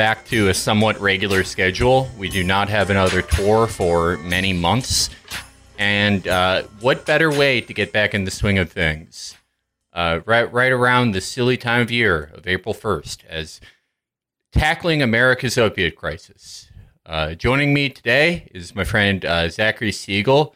back. To a somewhat regular schedule. We do not have another tour for many months. And uh, what better way to get back in the swing of things? Uh, right, right around the silly time of year of April 1st, as tackling America's opiate crisis. Uh, joining me today is my friend uh, Zachary Siegel.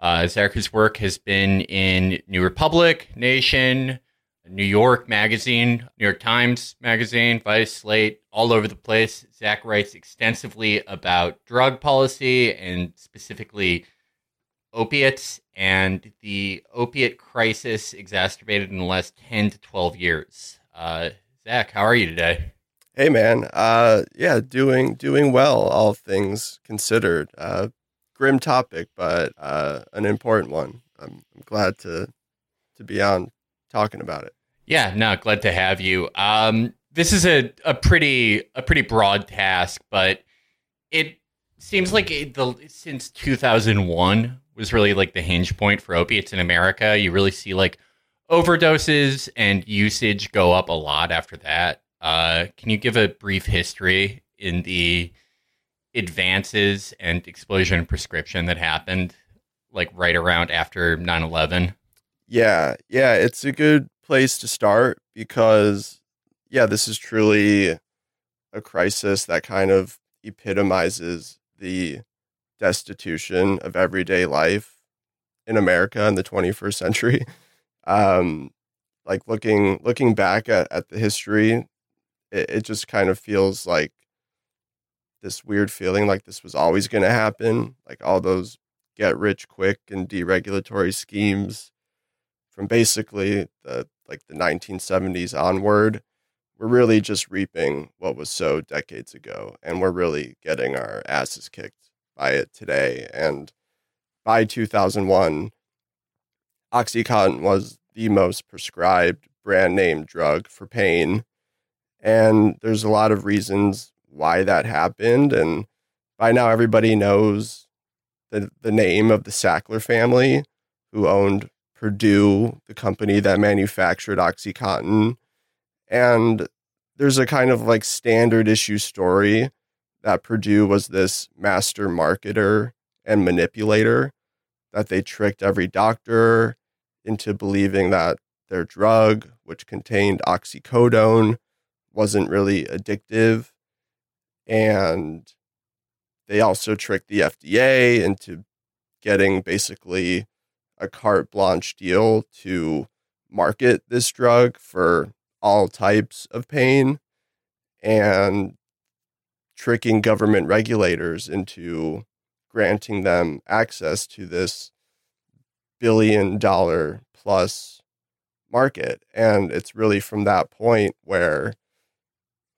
Uh, Zachary's work has been in New Republic, Nation, New York Magazine, New York Times Magazine, Vice, Slate, all over the place. Zach writes extensively about drug policy and specifically opiates and the opiate crisis exacerbated in the last 10 to 12 years. Uh, Zach, how are you today? Hey man, uh, yeah, doing doing well, all things considered. Uh, grim topic, but uh, an important one. I'm, I'm glad to to be on talking about it. Yeah, no, glad to have you. Um, this is a, a pretty a pretty broad task, but it seems like it, the since 2001 was really like the hinge point for opiates in America. You really see like overdoses and usage go up a lot after that. Uh, can you give a brief history in the advances and explosion in prescription that happened like right around after 9-11 yeah yeah it's a good place to start because yeah this is truly a crisis that kind of epitomizes the destitution of everyday life in america in the 21st century um like looking looking back at, at the history it, it just kind of feels like this weird feeling like this was always going to happen. Like all those get rich quick and deregulatory schemes from basically the like the 1970s onward. We're really just reaping what was so decades ago, and we're really getting our asses kicked by it today. And by 2001, Oxycontin was the most prescribed brand name drug for pain. And there's a lot of reasons why that happened. And by now, everybody knows the, the name of the Sackler family who owned Purdue, the company that manufactured Oxycontin. And there's a kind of like standard issue story that Purdue was this master marketer and manipulator, that they tricked every doctor into believing that their drug, which contained oxycodone, wasn't really addictive. And they also tricked the FDA into getting basically a carte blanche deal to market this drug for all types of pain and tricking government regulators into granting them access to this billion dollar plus market. And it's really from that point where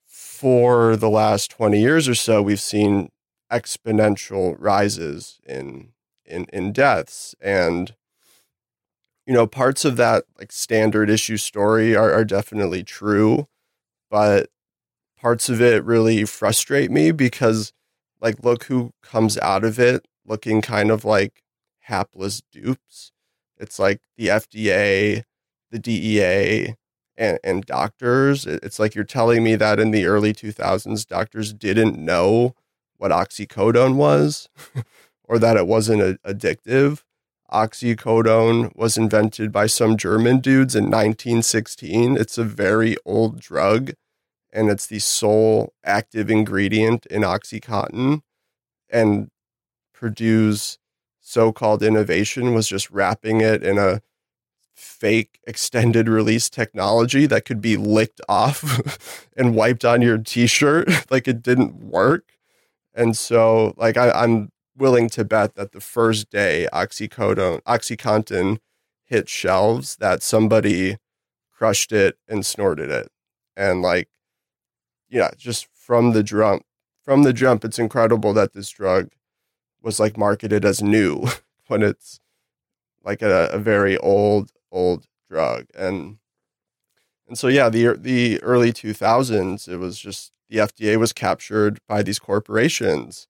for the last 20 years or so, we've seen exponential rises in in in deaths and you know parts of that like standard issue story are, are definitely true but parts of it really frustrate me because like look who comes out of it looking kind of like hapless dupes it's like the fda the dea and, and doctors. It's like you're telling me that in the early 2000s, doctors didn't know what oxycodone was or that it wasn't a- addictive. Oxycodone was invented by some German dudes in 1916. It's a very old drug and it's the sole active ingredient in Oxycontin. And Purdue's so called innovation was just wrapping it in a fake extended release technology that could be licked off and wiped on your t-shirt like it didn't work and so like I, i'm willing to bet that the first day oxycodone oxycontin hit shelves that somebody crushed it and snorted it. And like yeah just from the jump from the jump it's incredible that this drug was like marketed as new when it's like a, a very old old drug. And and so yeah the the early 2000s it was just the FDA was captured by these corporations.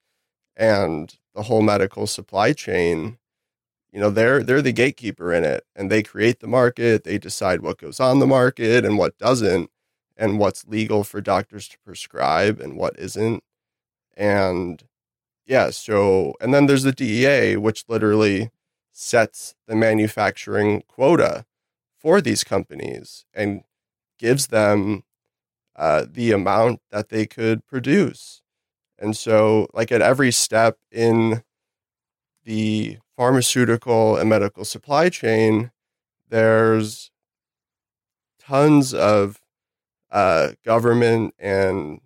And the whole medical supply chain you know they're they're the gatekeeper in it and they create the market they decide what goes on the market and what doesn't and what's legal for doctors to prescribe and what isn't. And yeah, so, and then there's the DEA, which literally sets the manufacturing quota for these companies and gives them uh, the amount that they could produce. And so, like at every step in the pharmaceutical and medical supply chain, there's tons of uh, government and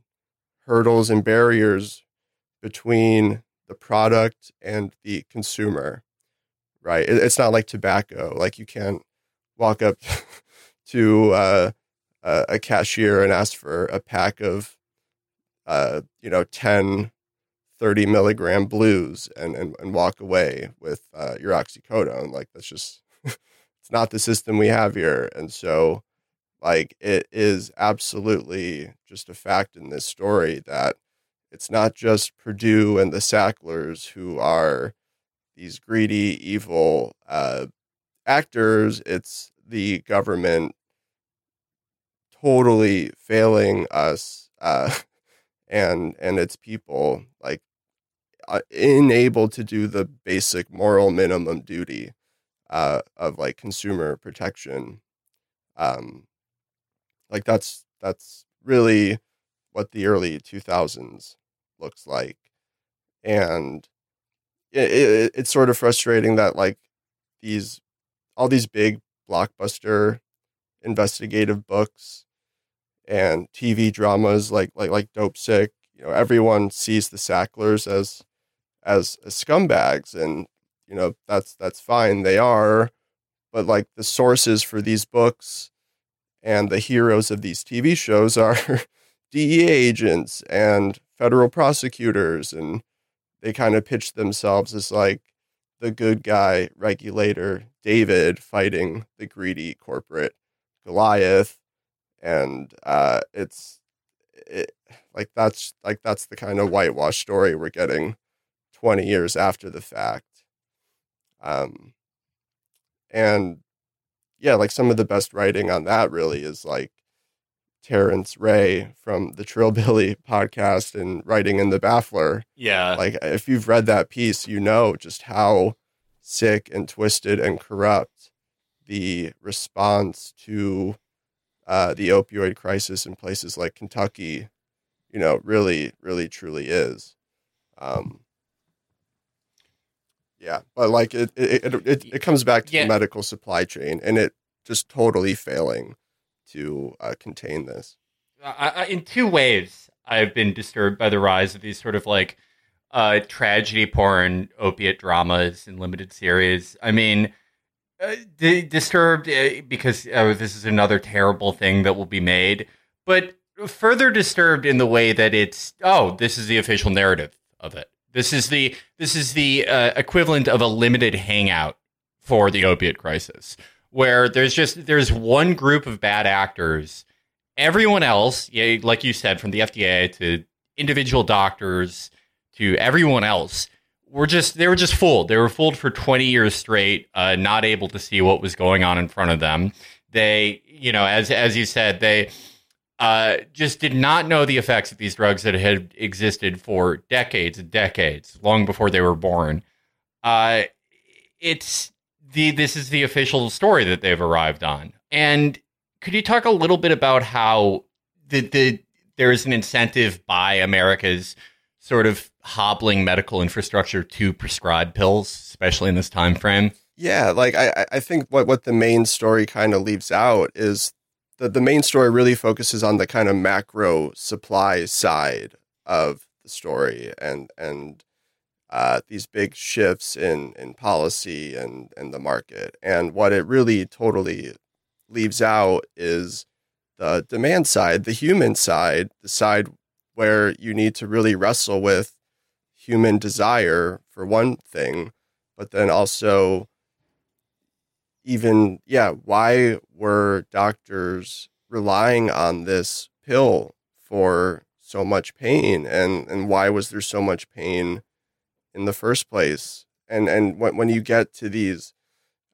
hurdles and barriers between the product and the consumer, right? It, it's not like tobacco. Like you can't walk up to uh, a cashier and ask for a pack of, uh, you know, 10 30 milligram blues and, and, and walk away with uh, your oxycodone. Like that's just, it's not the system we have here. And so like it is absolutely just a fact in this story that it's not just Purdue and the Sacklers who are these greedy, evil uh, actors. It's the government totally failing us uh, and and its people like uh, unable to do the basic moral minimum duty uh, of like consumer protection um like that's that's really what the early 2000s looks like and it, it, it's sort of frustrating that like these all these big blockbuster investigative books and TV dramas like like like Dopesick. You know, everyone sees the Sacklers as as, as scumbags, and you know that's that's fine. They are, but like the sources for these books and the heroes of these TV shows are DEA agents and federal prosecutors, and they kind of pitch themselves as like the good guy regulator David fighting the greedy corporate Goliath and uh, it's it, like that's like that's the kind of whitewash story we're getting 20 years after the fact um and yeah like some of the best writing on that really is like Tarence Ray from the Trillbilly podcast and writing in the Baffler. Yeah. Like if you've read that piece, you know just how sick and twisted and corrupt the response to uh, the opioid crisis in places like Kentucky, you know, really, really, truly is. Um, yeah, but like it, it, it, it, comes back to yeah. the medical supply chain, and it just totally failing to uh, contain this. I, I, in two ways, I've been disturbed by the rise of these sort of like uh, tragedy porn opiate dramas in limited series. I mean uh, disturbed uh, because uh, this is another terrible thing that will be made, but further disturbed in the way that it's oh, this is the official narrative of it. This is the this is the uh, equivalent of a limited hangout for the opiate crisis, where there's just there's one group of bad actors. Everyone else, yeah, like you said, from the FDA to individual doctors to everyone else were just they were just fooled. They were fooled for 20 years straight, uh, not able to see what was going on in front of them. They, you know, as as you said, they uh, just did not know the effects of these drugs that had existed for decades and decades, long before they were born. Uh, it's the this is the official story that they've arrived on. And could you talk a little bit about how the the there is an incentive by America's sort of hobbling medical infrastructure to prescribe pills, especially in this time frame. Yeah, like I, I think what, what the main story kind of leaves out is that the main story really focuses on the kind of macro supply side of the story and and uh, these big shifts in in policy and and the market. And what it really totally leaves out is the demand side, the human side, the side where you need to really wrestle with human desire for one thing, but then also even yeah, why were doctors relying on this pill for so much pain and and why was there so much pain in the first place? And and when when you get to these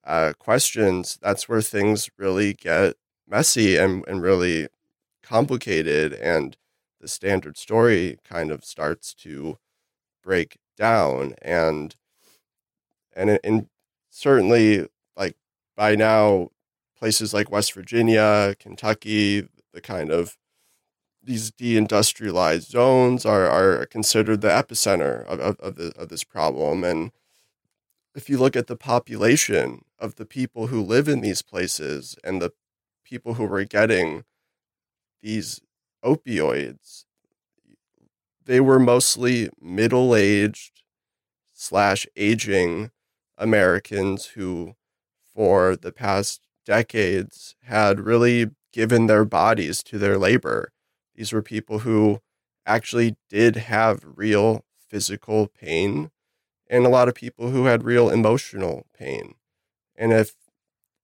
uh, questions, that's where things really get messy and, and really complicated and the standard story kind of starts to break down and and and certainly like by now places like West Virginia, Kentucky, the kind of these deindustrialized zones are, are considered the epicenter of, of, of, the, of this problem. And if you look at the population of the people who live in these places and the people who were getting these opioids, they were mostly middle aged slash aging Americans who, for the past decades, had really given their bodies to their labor. These were people who actually did have real physical pain and a lot of people who had real emotional pain. And if,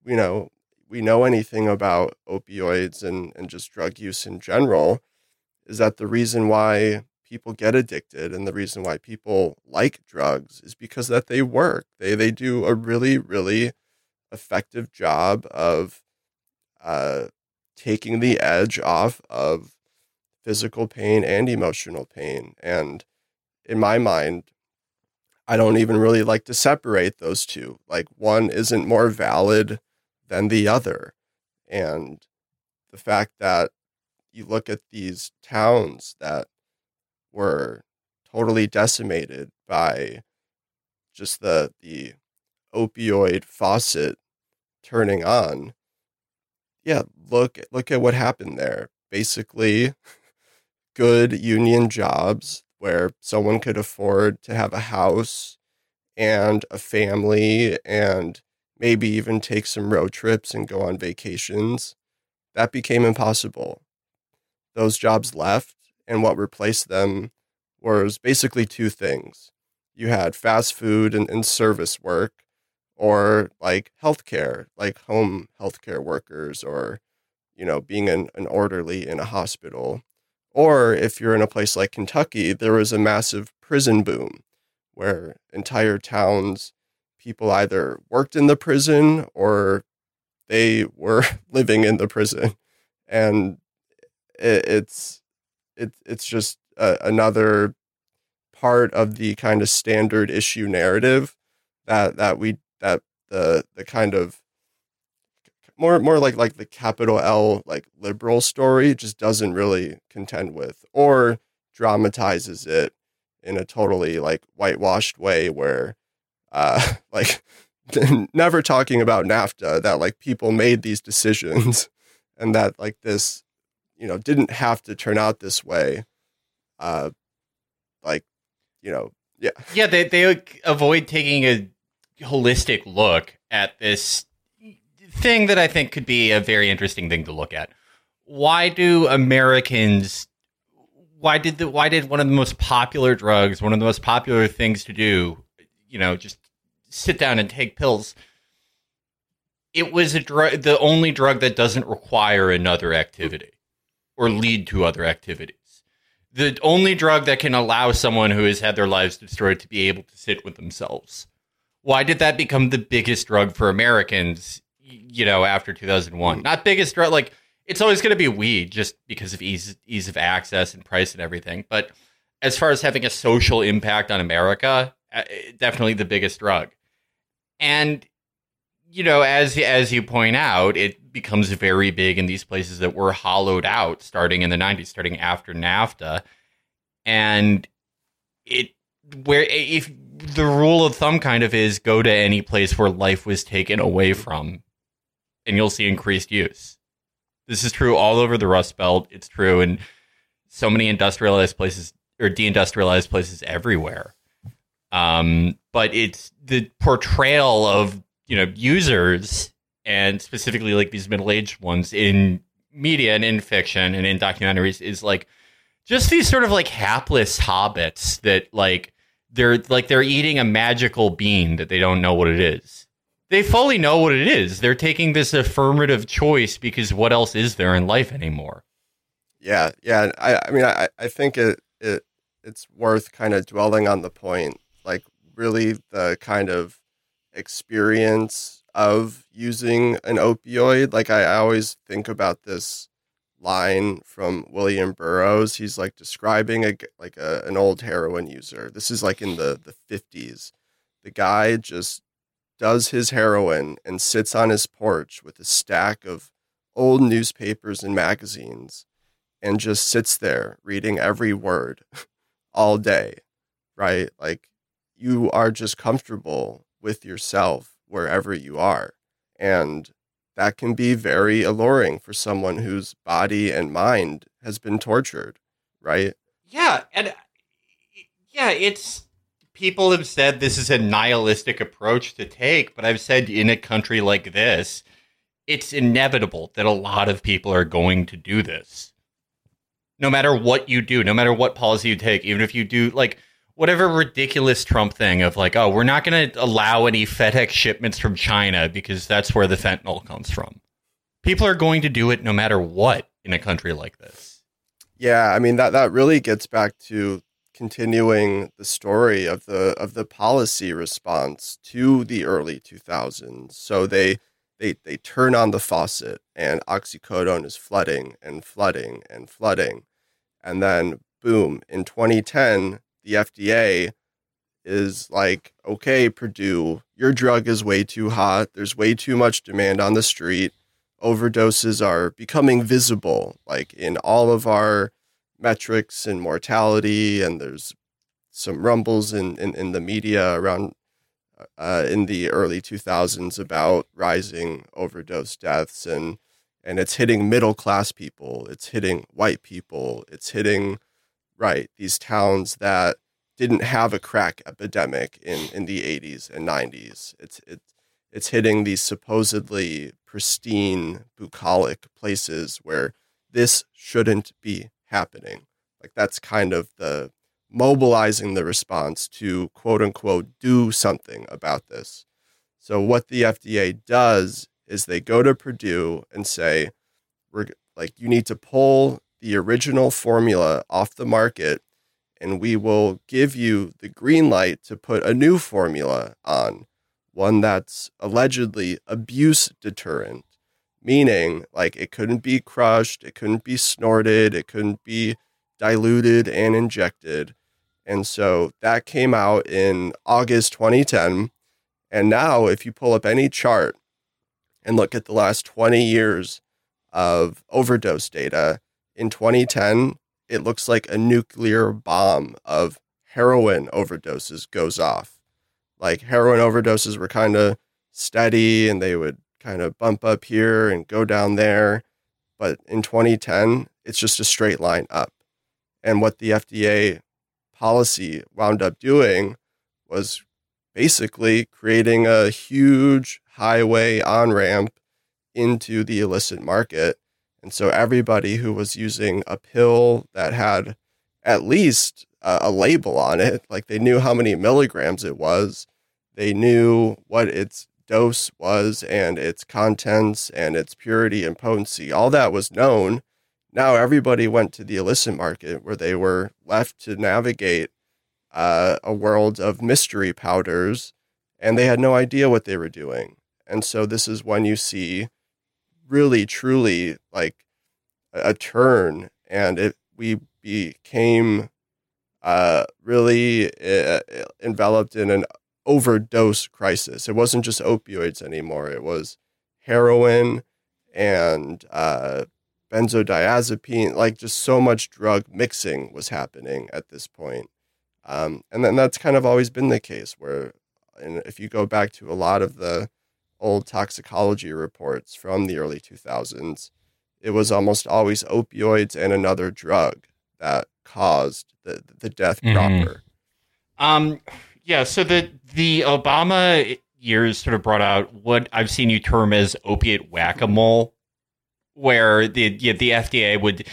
you know, we know anything about opioids and, and just drug use in general, is that the reason why people get addicted and the reason why people like drugs is because that they work. They they do a really really effective job of uh, taking the edge off of physical pain and emotional pain. And in my mind, I don't even really like to separate those two. Like one isn't more valid than the other. And the fact that you look at these towns that were totally decimated by just the the opioid faucet turning on. Yeah, look look at what happened there. Basically, good union jobs where someone could afford to have a house and a family and maybe even take some road trips and go on vacations. That became impossible. Those jobs left and what replaced them was basically two things. You had fast food and, and service work, or like healthcare, like home healthcare workers, or you know, being an, an orderly in a hospital. Or if you're in a place like Kentucky, there was a massive prison boom where entire towns, people either worked in the prison or they were living in the prison. And it, it's it, it's just uh, another part of the kind of standard issue narrative that that we that the the kind of more more like like the capital L like liberal story just doesn't really contend with or dramatizes it in a totally like whitewashed way where uh like never talking about NAFTA that like people made these decisions and that like this you know didn't have to turn out this way uh like you know yeah. Yeah they they avoid taking a holistic look at this thing that i think could be a very interesting thing to look at. Why do americans why did the why did one of the most popular drugs one of the most popular things to do you know just sit down and take pills it was a drug the only drug that doesn't require another activity or lead to other activities. The only drug that can allow someone who has had their lives destroyed to be able to sit with themselves. Why did that become the biggest drug for Americans, you know, after 2001? Not biggest drug, like it's always going to be weed just because of ease ease of access and price and everything. But as far as having a social impact on America, uh, definitely the biggest drug. And you know, as as you point out, it becomes very big in these places that were hollowed out starting in the 90s, starting after NAFTA. And it where if the rule of thumb kind of is go to any place where life was taken away from and you'll see increased use. This is true all over the Rust Belt. It's true in so many industrialized places or deindustrialized places everywhere. Um, but it's the portrayal of you know users and specifically like these middle-aged ones in media and in fiction and in documentaries is like just these sort of like hapless hobbits that like they're like they're eating a magical bean that they don't know what it is. They fully know what it is. They're taking this affirmative choice because what else is there in life anymore? Yeah, yeah. I, I mean, I, I think it, it, it's worth kind of dwelling on the point, like really the kind of experience of using an opioid. Like I, I always think about this line from William Burroughs. He's like describing a like a, an old heroin user. This is like in the the 50s. The guy just does his heroin and sits on his porch with a stack of old newspapers and magazines and just sits there reading every word all day, right? Like you are just comfortable with yourself wherever you are. And that can be very alluring for someone whose body and mind has been tortured, right? Yeah, and uh, yeah, it's people have said this is a nihilistic approach to take, but I've said in a country like this, it's inevitable that a lot of people are going to do this. No matter what you do, no matter what policy you take, even if you do like whatever ridiculous Trump thing of like, oh, we're not going to allow any FedEx shipments from China because that's where the fentanyl comes from. People are going to do it no matter what in a country like this. Yeah, I mean that that really gets back to continuing the story of the of the policy response to the early 2000s. So they they they turn on the faucet and oxycodone is flooding and flooding and flooding. And then boom, in 2010 the FDA is like, okay, Purdue, your drug is way too hot. There's way too much demand on the street. Overdoses are becoming visible, like in all of our metrics and mortality. And there's some rumbles in, in, in the media around uh, in the early 2000s about rising overdose deaths. And, and it's hitting middle class people, it's hitting white people, it's hitting right? These towns that didn't have a crack epidemic in, in the 80s and 90s. It's, it's, it's hitting these supposedly pristine, bucolic places where this shouldn't be happening. Like that's kind of the mobilizing the response to quote unquote do something about this. So what the FDA does is they go to Purdue and say, we're like, you need to pull the original formula off the market and we will give you the green light to put a new formula on, one that's allegedly abuse deterrent, meaning like it couldn't be crushed, it couldn't be snorted, it couldn't be diluted and injected. And so that came out in August 2010. And now, if you pull up any chart and look at the last 20 years of overdose data, in 2010, it looks like a nuclear bomb of heroin overdoses goes off. Like heroin overdoses were kind of steady and they would kind of bump up here and go down there. But in 2010, it's just a straight line up. And what the FDA policy wound up doing was basically creating a huge highway on ramp into the illicit market and so everybody who was using a pill that had at least a, a label on it, like they knew how many milligrams it was, they knew what its dose was and its contents and its purity and potency. All that was known. Now everybody went to the illicit market where they were left to navigate uh, a world of mystery powders and they had no idea what they were doing. And so this is when you see really truly like a turn and it we became uh, really uh, enveloped in an overdose crisis. It wasn't just opioids anymore. It was heroin and uh, benzodiazepine. Like just so much drug mixing was happening at this point. Um, and then that's kind of always been the case. Where, and if you go back to a lot of the old toxicology reports from the early 2000s, it was almost always opioids and another drug that caused the, the death mm-hmm. proper. Um, yeah. So the the Obama years sort of brought out what I've seen you term as opiate whack a mole, where the yeah, the FDA would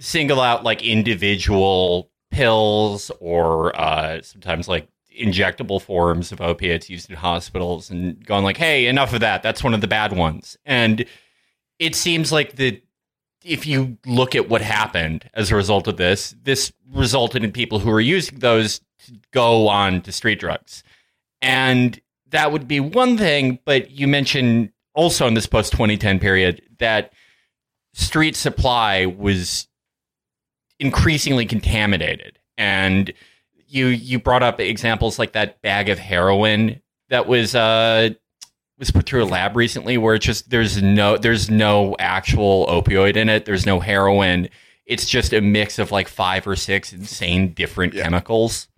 single out like individual pills or uh, sometimes like injectable forms of opiates used in hospitals and going like, "Hey, enough of that. That's one of the bad ones." And it seems like the if you look at what happened as a result of this, this resulted in people who were using those to go on to street drugs. And that would be one thing, but you mentioned also in this post 2010 period that street supply was increasingly contaminated. And you you brought up examples like that bag of heroin that was uh was put through a lab recently where it's just there's no there's no actual opioid in it. There's no heroin. It's just a mix of like five or six insane different yeah. chemicals.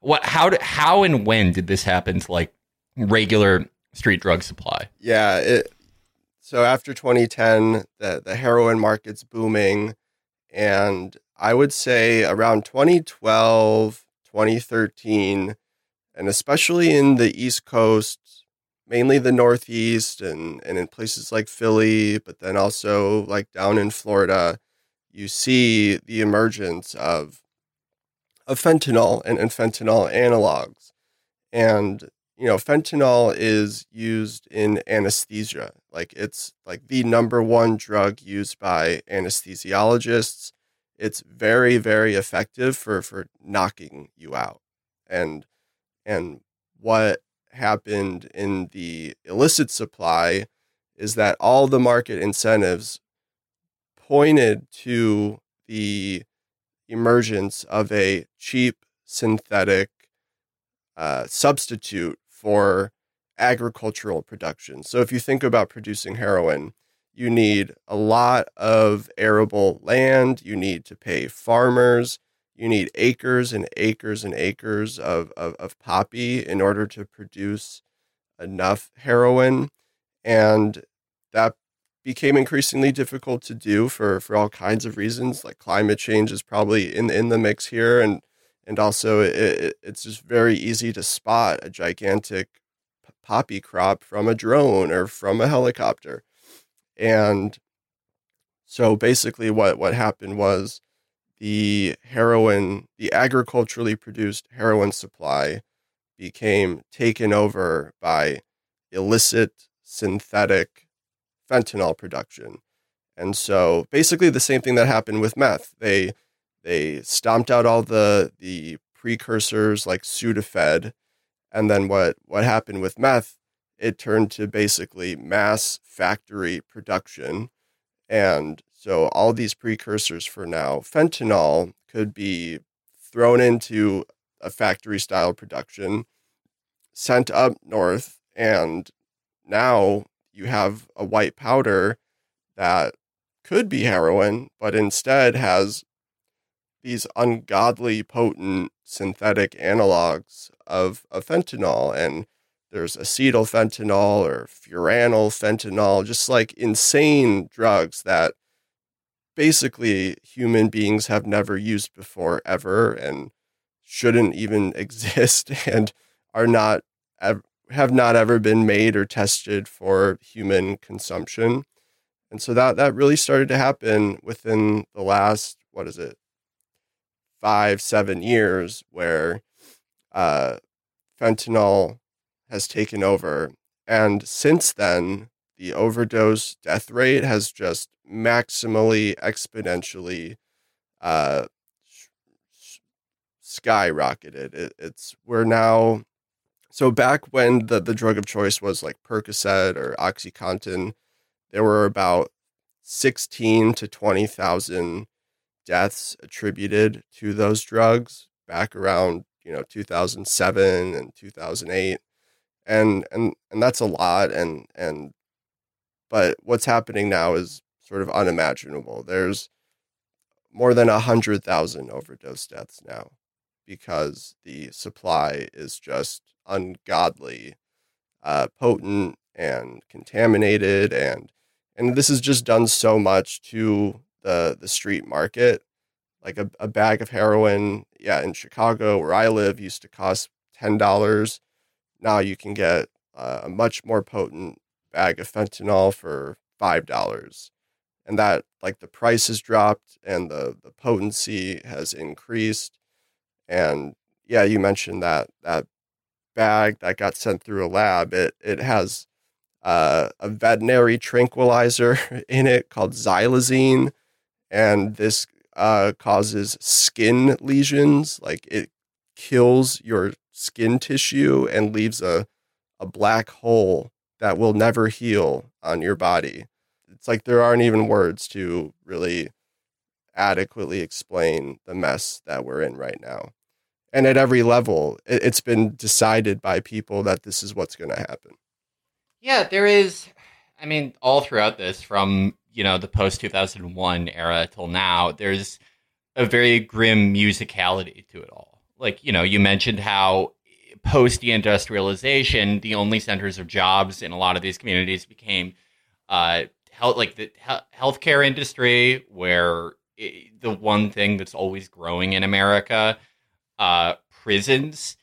What how how and when did this happen to like regular street drug supply? Yeah, it, so after 2010, the the heroin market's booming and I would say around 2012, 2013 and especially in the East Coast mainly the Northeast and, and in places like Philly, but then also like down in Florida, you see the emergence of of fentanyl and, and fentanyl analogs. And, you know, fentanyl is used in anesthesia. Like it's like the number one drug used by anesthesiologists. It's very, very effective for, for knocking you out. And and what happened in the illicit supply is that all the market incentives pointed to the emergence of a cheap synthetic uh, substitute for agricultural production. So if you think about producing heroin, you need a lot of arable land, you need to pay farmers, you need acres and acres and acres of, of, of poppy in order to produce enough heroin. And that became increasingly difficult to do for, for all kinds of reasons. Like climate change is probably in, in the mix here. And, and also, it, it's just very easy to spot a gigantic poppy crop from a drone or from a helicopter. And so basically, what, what happened was the heroin, the agriculturally produced heroin supply became taken over by illicit synthetic fentanyl production. And so basically the same thing that happened with meth. They they stomped out all the the precursors like Sudafed and then what what happened with meth it turned to basically mass factory production and so all these precursors for now, fentanyl could be thrown into a factory style production, sent up north, and now you have a white powder that could be heroin, but instead has these ungodly potent synthetic analogs of, of fentanyl. And there's acetyl fentanyl or furanyl fentanyl, just like insane drugs that basically human beings have never used before ever and shouldn't even exist and are not have not ever been made or tested for human consumption. And so that that really started to happen within the last what is it? 5 7 years where uh, fentanyl has taken over and since then the overdose death rate has just maximally exponentially uh, skyrocketed. It, it's we're now so back when the the drug of choice was like Percocet or OxyContin, there were about sixteen to twenty thousand deaths attributed to those drugs back around you know 2007 and 2008 and and and that's a lot and and but what's happening now is sort of unimaginable. There's more than 100,000 overdose deaths now because the supply is just ungodly uh, potent and contaminated and and this has just done so much to the the street market like a, a bag of heroin yeah in chicago where i live used to cost $10 now you can get uh, a much more potent bag of fentanyl for five dollars and that like the price has dropped and the the potency has increased and yeah you mentioned that that bag that got sent through a lab it it has uh, a veterinary tranquilizer in it called xylazine and this uh, causes skin lesions like it kills your skin tissue and leaves a a black hole that will never heal on your body. it's like there aren't even words to really adequately explain the mess that we're in right now. And at every level, it's been decided by people that this is what's going to happen. Yeah, there is. I mean, all throughout this, from you know the post two thousand one era till now, there's a very grim musicality to it all. Like you know, you mentioned how post deindustrialization, the only centers of jobs in a lot of these communities became uh, health, like the healthcare industry, where it, the one thing that's always growing in America, uh, prisons,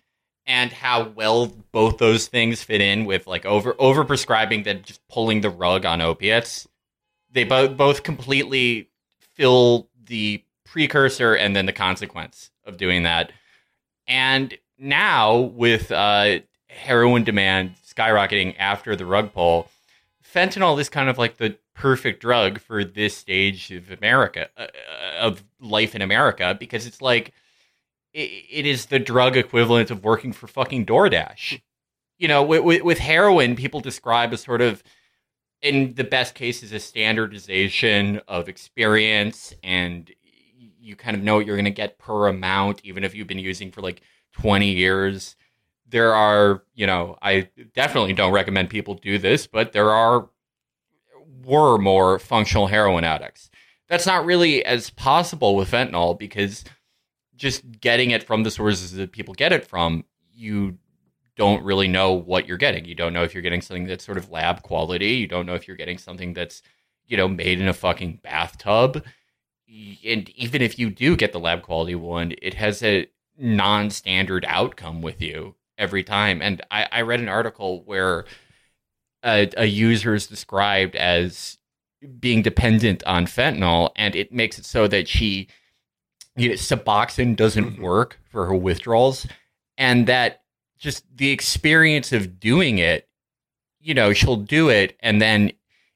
and how well both those things fit in with like over over prescribing than just pulling the rug on opiates. They both both completely fill the precursor and then the consequence of doing that. And now with uh, heroin demand skyrocketing after the rug pull, fentanyl is kind of like the perfect drug for this stage of America, uh, uh, of life in America, because it's like it, it is the drug equivalent of working for fucking DoorDash. You know, with, with, heroin, people describe as sort of, in the best cases, a standardization of experience, and you kind of know what you're going to get per amount, even if you've been using for like 20 years there are, you know, I definitely don't recommend people do this, but there are were more functional heroin addicts. That's not really as possible with fentanyl because just getting it from the sources that people get it from, you don't really know what you're getting. You don't know if you're getting something that's sort of lab quality. You don't know if you're getting something that's, you know, made in a fucking bathtub. And even if you do get the lab quality one, it has a non standard outcome with you every time. And I, I read an article where a, a user is described as being dependent on fentanyl, and it makes it so that she, you know, Suboxone doesn't mm-hmm. work for her withdrawals, and that just the experience of doing it, you know, she'll do it, and then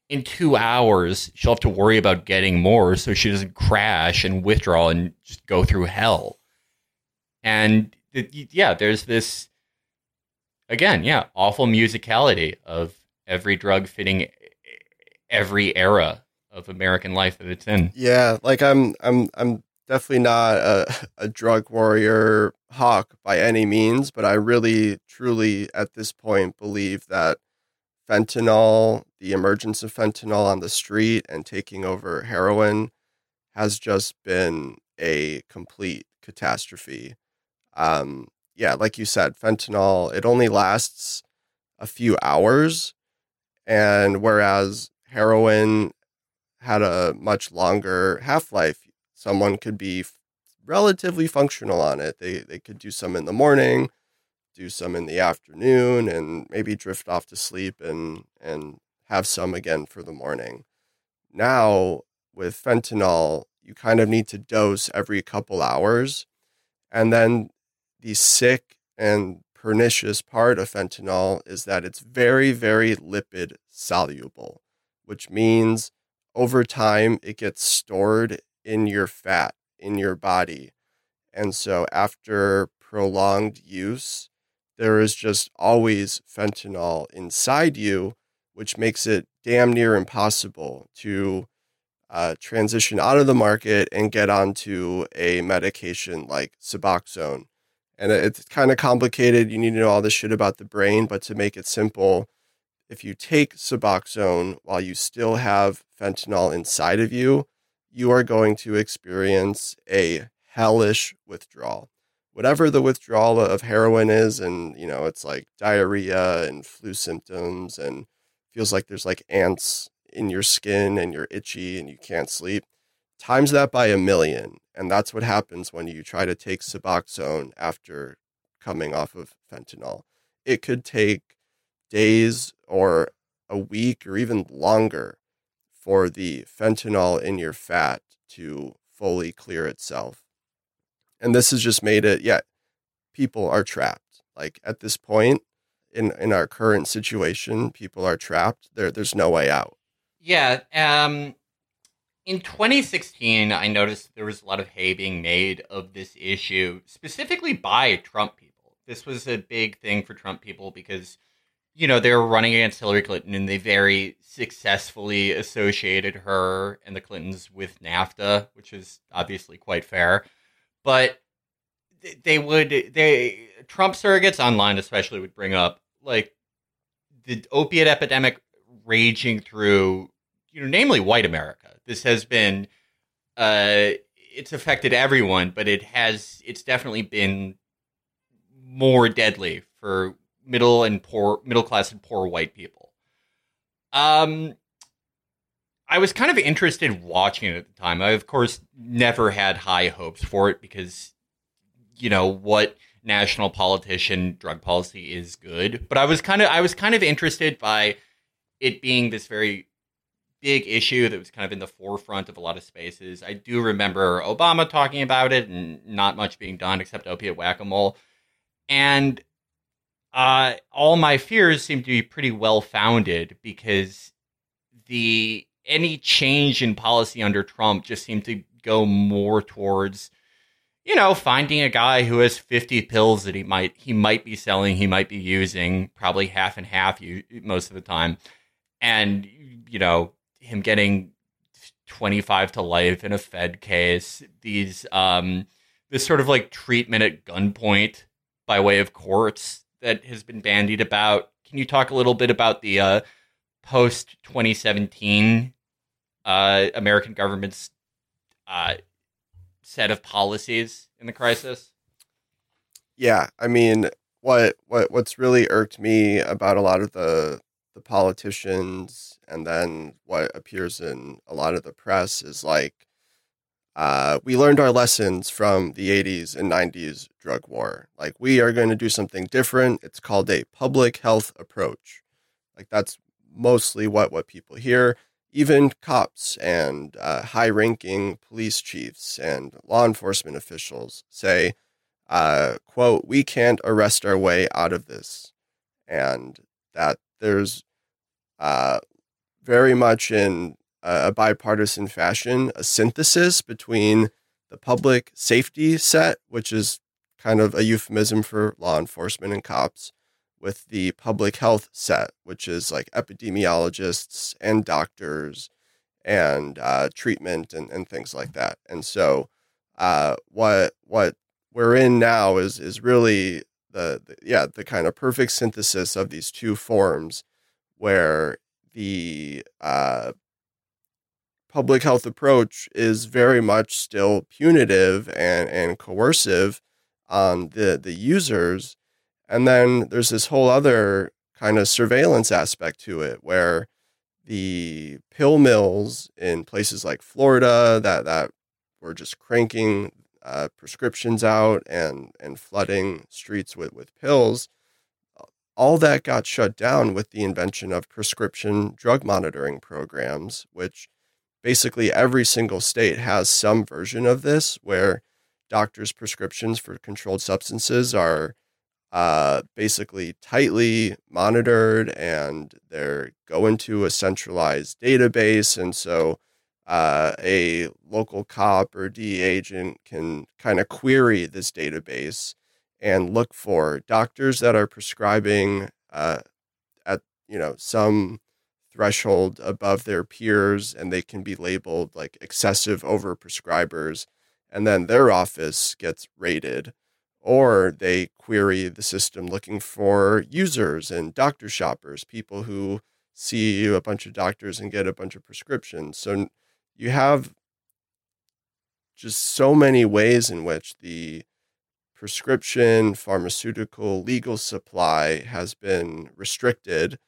in two hours she'll have to worry about getting more, so she doesn't crash and withdraw and just go through hell. And yeah, there's this again, yeah, awful musicality of every drug fitting every era of American life that it's in. Yeah, like I'm I'm I'm definitely not a, a drug warrior hawk by any means, but I really truly at this point believe that fentanyl, the emergence of fentanyl on the street and taking over heroin has just been a complete catastrophe. Um, yeah, like you said, fentanyl, it only lasts a few hours. And whereas heroin had a much longer half life, someone could be relatively functional on it. They, they could do some in the morning, do some in the afternoon, and maybe drift off to sleep and, and have some again for the morning. Now, with fentanyl, you kind of need to dose every couple hours. And then the sick and pernicious part of fentanyl is that it's very, very lipid soluble, which means over time it gets stored in your fat in your body. And so after prolonged use, there is just always fentanyl inside you, which makes it damn near impossible to uh, transition out of the market and get onto a medication like Suboxone and it's kind of complicated. You need to know all this shit about the brain, but to make it simple, if you take Suboxone while you still have fentanyl inside of you, you are going to experience a hellish withdrawal. Whatever the withdrawal of heroin is, and you know, it's like diarrhea and flu symptoms, and feels like there's like ants in your skin and you're itchy and you can't sleep times that by a million. And that's what happens when you try to take Suboxone after coming off of fentanyl. It could take days or a week or even longer for the fentanyl in your fat to fully clear itself. And this has just made it, yeah, people are trapped. Like at this point in, in our current situation, people are trapped. There, there's no way out. Yeah. Um, in 2016, I noticed there was a lot of hay being made of this issue, specifically by Trump people. This was a big thing for Trump people because you know, they were running against Hillary Clinton and they very successfully associated her and the Clintons with NAFTA, which is obviously quite fair. But they would, they, Trump surrogates online especially would bring up like the opiate epidemic raging through, you know, namely white America. This has been, uh, it's affected everyone, but it has, it's definitely been more deadly for middle and poor, middle class and poor white people. Um, I was kind of interested watching it at the time. I, of course, never had high hopes for it because, you know, what national politician drug policy is good. But I was kind of, I was kind of interested by it being this very big issue that was kind of in the forefront of a lot of spaces. I do remember Obama talking about it and not much being done except opiate whack a mole. And uh, all my fears seem to be pretty well founded because the any change in policy under Trump just seemed to go more towards you know finding a guy who has 50 pills that he might he might be selling he might be using probably half and half you most of the time and you know him getting 25 to life in a fed case these um this sort of like treatment at gunpoint by way of courts that has been bandied about. Can you talk a little bit about the uh, post 2017 uh, American government's uh, set of policies in the crisis? Yeah, I mean, what what what's really irked me about a lot of the the politicians and then what appears in a lot of the press is like uh, we learned our lessons from the 80s and 90s drug war. Like, we are going to do something different. It's called a public health approach. Like, that's mostly what, what people hear. Even cops and uh, high ranking police chiefs and law enforcement officials say, uh, quote, we can't arrest our way out of this. And that there's uh, very much in a bipartisan fashion a synthesis between the public safety set, which is kind of a euphemism for law enforcement and cops, with the public health set, which is like epidemiologists and doctors and uh, treatment and, and things like that. And so, uh, what what we're in now is is really the, the yeah the kind of perfect synthesis of these two forms, where the uh, public health approach is very much still punitive and, and coercive on the, the users. And then there's this whole other kind of surveillance aspect to it where the pill mills in places like Florida that, that were just cranking uh, prescriptions out and, and flooding streets with, with pills, all that got shut down with the invention of prescription drug monitoring programs, which basically every single state has some version of this where doctors' prescriptions for controlled substances are uh, basically tightly monitored and they're go into a centralized database. And so uh, a local cop or DEA agent can kind of query this database and look for doctors that are prescribing uh, at you know some threshold above their peers and they can be labeled like excessive overprescribers and then their office gets raided or they query the system looking for users and doctor shoppers people who see a bunch of doctors and get a bunch of prescriptions. So you have just so many ways in which the prescription pharmaceutical legal supply has been restricted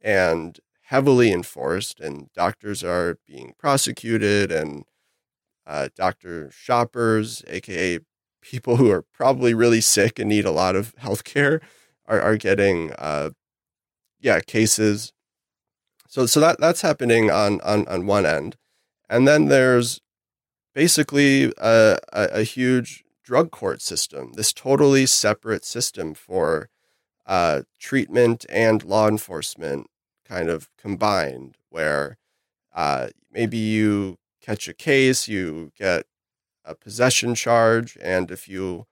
and heavily enforced, and doctors are being prosecuted, and uh, doctor shoppers, aka people who are probably really sick and need a lot of health care, are, are getting uh, yeah cases. So so that that's happening on on on one end, and then there's basically a, a, a huge drug court system. This totally separate system for uh, treatment and law enforcement kind of combined where uh, maybe you catch a case, you get a possession charge, and if you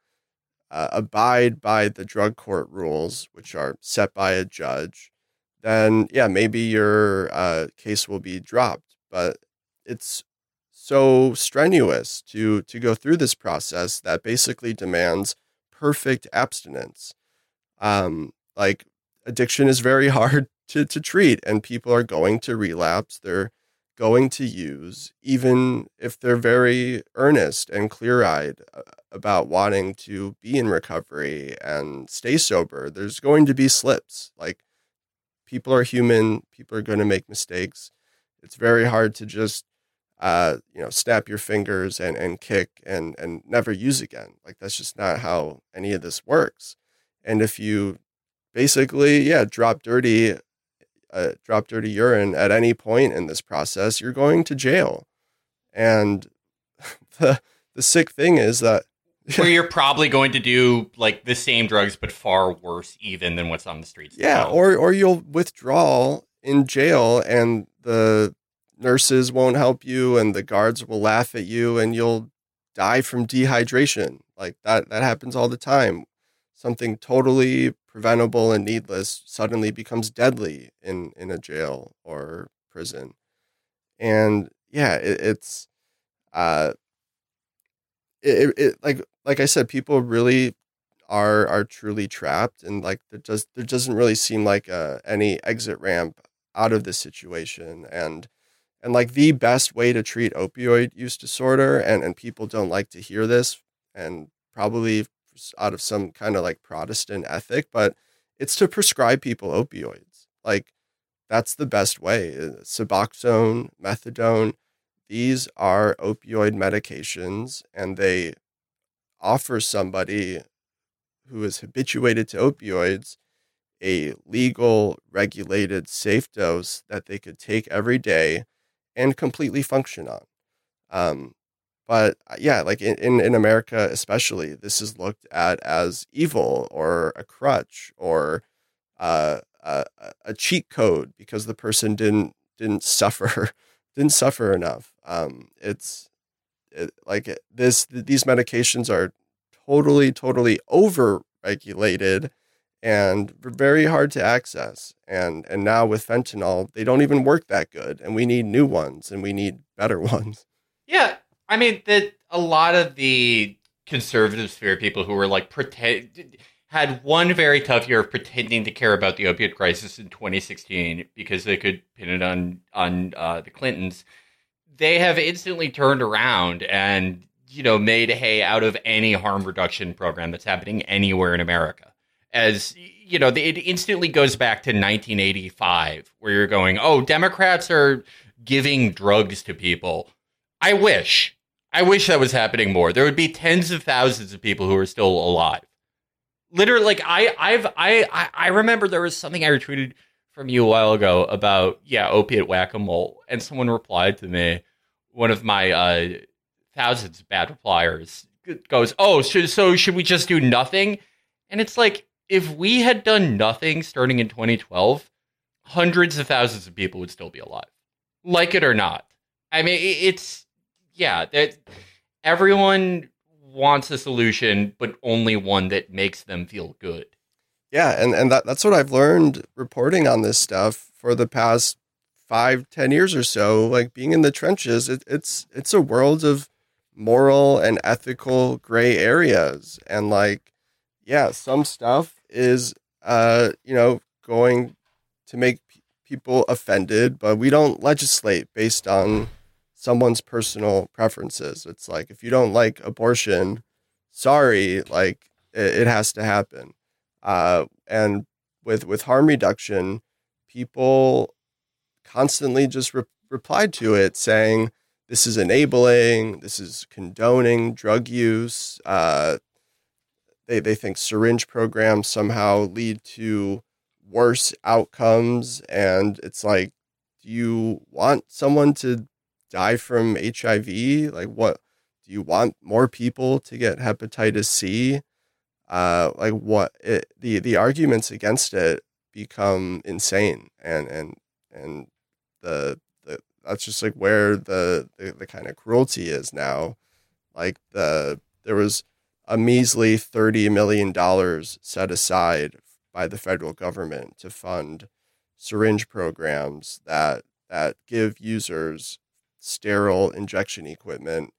uh, abide by the drug court rules, which are set by a judge, then yeah, maybe your uh, case will be dropped. But it's so strenuous to to go through this process that basically demands perfect abstinence. Um, like addiction is very hard to to treat, and people are going to relapse. They're going to use, even if they're very earnest and clear eyed uh, about wanting to be in recovery and stay sober. There's going to be slips. Like people are human, people are going to make mistakes. It's very hard to just uh, you know, snap your fingers and, and kick and, and never use again. Like that's just not how any of this works. And if you basically, yeah, drop dirty, uh, drop dirty urine at any point in this process, you're going to jail. And the the sick thing is that where you're probably going to do like the same drugs but far worse even than what's on the streets. Yeah, or or you'll withdraw in jail and the nurses won't help you and the guards will laugh at you and you'll die from dehydration. Like that that happens all the time. Something totally preventable and needless suddenly becomes deadly in in a jail or prison. And yeah, it, it's uh it, it like like I said people really are are truly trapped and like there does there doesn't really seem like uh, any exit ramp out of this situation and and like the best way to treat opioid use disorder, and, and people don't like to hear this, and probably out of some kind of like Protestant ethic, but it's to prescribe people opioids. Like that's the best way. Uh, Suboxone, methadone, these are opioid medications, and they offer somebody who is habituated to opioids a legal, regulated, safe dose that they could take every day and completely function on. Um, but uh, yeah, like in, in, in America, especially, this is looked at as evil or a crutch or uh, a, a cheat code because the person didn't didn't suffer didn't suffer enough. Um, it's it, like this these medications are totally totally over regulated and very hard to access. And and now with fentanyl, they don't even work that good, and we need new ones, and we need better ones. Yeah, I mean that a lot of the conservative sphere people who were like pretend had one very tough year of pretending to care about the opiate crisis in 2016 because they could pin it on on uh, the Clintons. They have instantly turned around and you know made hay out of any harm reduction program that's happening anywhere in America as you know, it instantly goes back to 1985, where you're going, "Oh, Democrats are giving drugs to people." I wish, I wish that was happening more. There would be tens of thousands of people who are still alive. Literally, like I, I've, I, I remember there was something I retweeted from you a while ago about yeah, opiate whack a mole, and someone replied to me. One of my uh, thousands of bad repliers goes, "Oh, so, so should we just do nothing?" And it's like if we had done nothing starting in 2012, hundreds of thousands of people would still be alive, like it or not. I mean, it's yeah, that everyone wants a solution, but only one that makes them feel good. Yeah, and and that, that's what I've learned reporting on this stuff for the past five, ten years or so. Like being in the trenches, it, it's it's a world of moral and ethical gray areas, and like yeah, some stuff is uh, you know, going to make people offended, but we don't legislate based on someone's personal preferences. It's like if you don't like abortion, sorry, like it, it has to happen. Uh, and with with harm reduction, people constantly just re- replied to it saying this is enabling, this is condoning drug use. Uh, they, they think syringe programs somehow lead to worse outcomes. And it's like, do you want someone to die from HIV? Like, what do you want more people to get hepatitis C? Uh, like, what it, the the arguments against it become insane, and and and the the that's just like where the the, the kind of cruelty is now. Like the there was a measly $30 million set aside by the federal government to fund syringe programs that that give users sterile injection equipment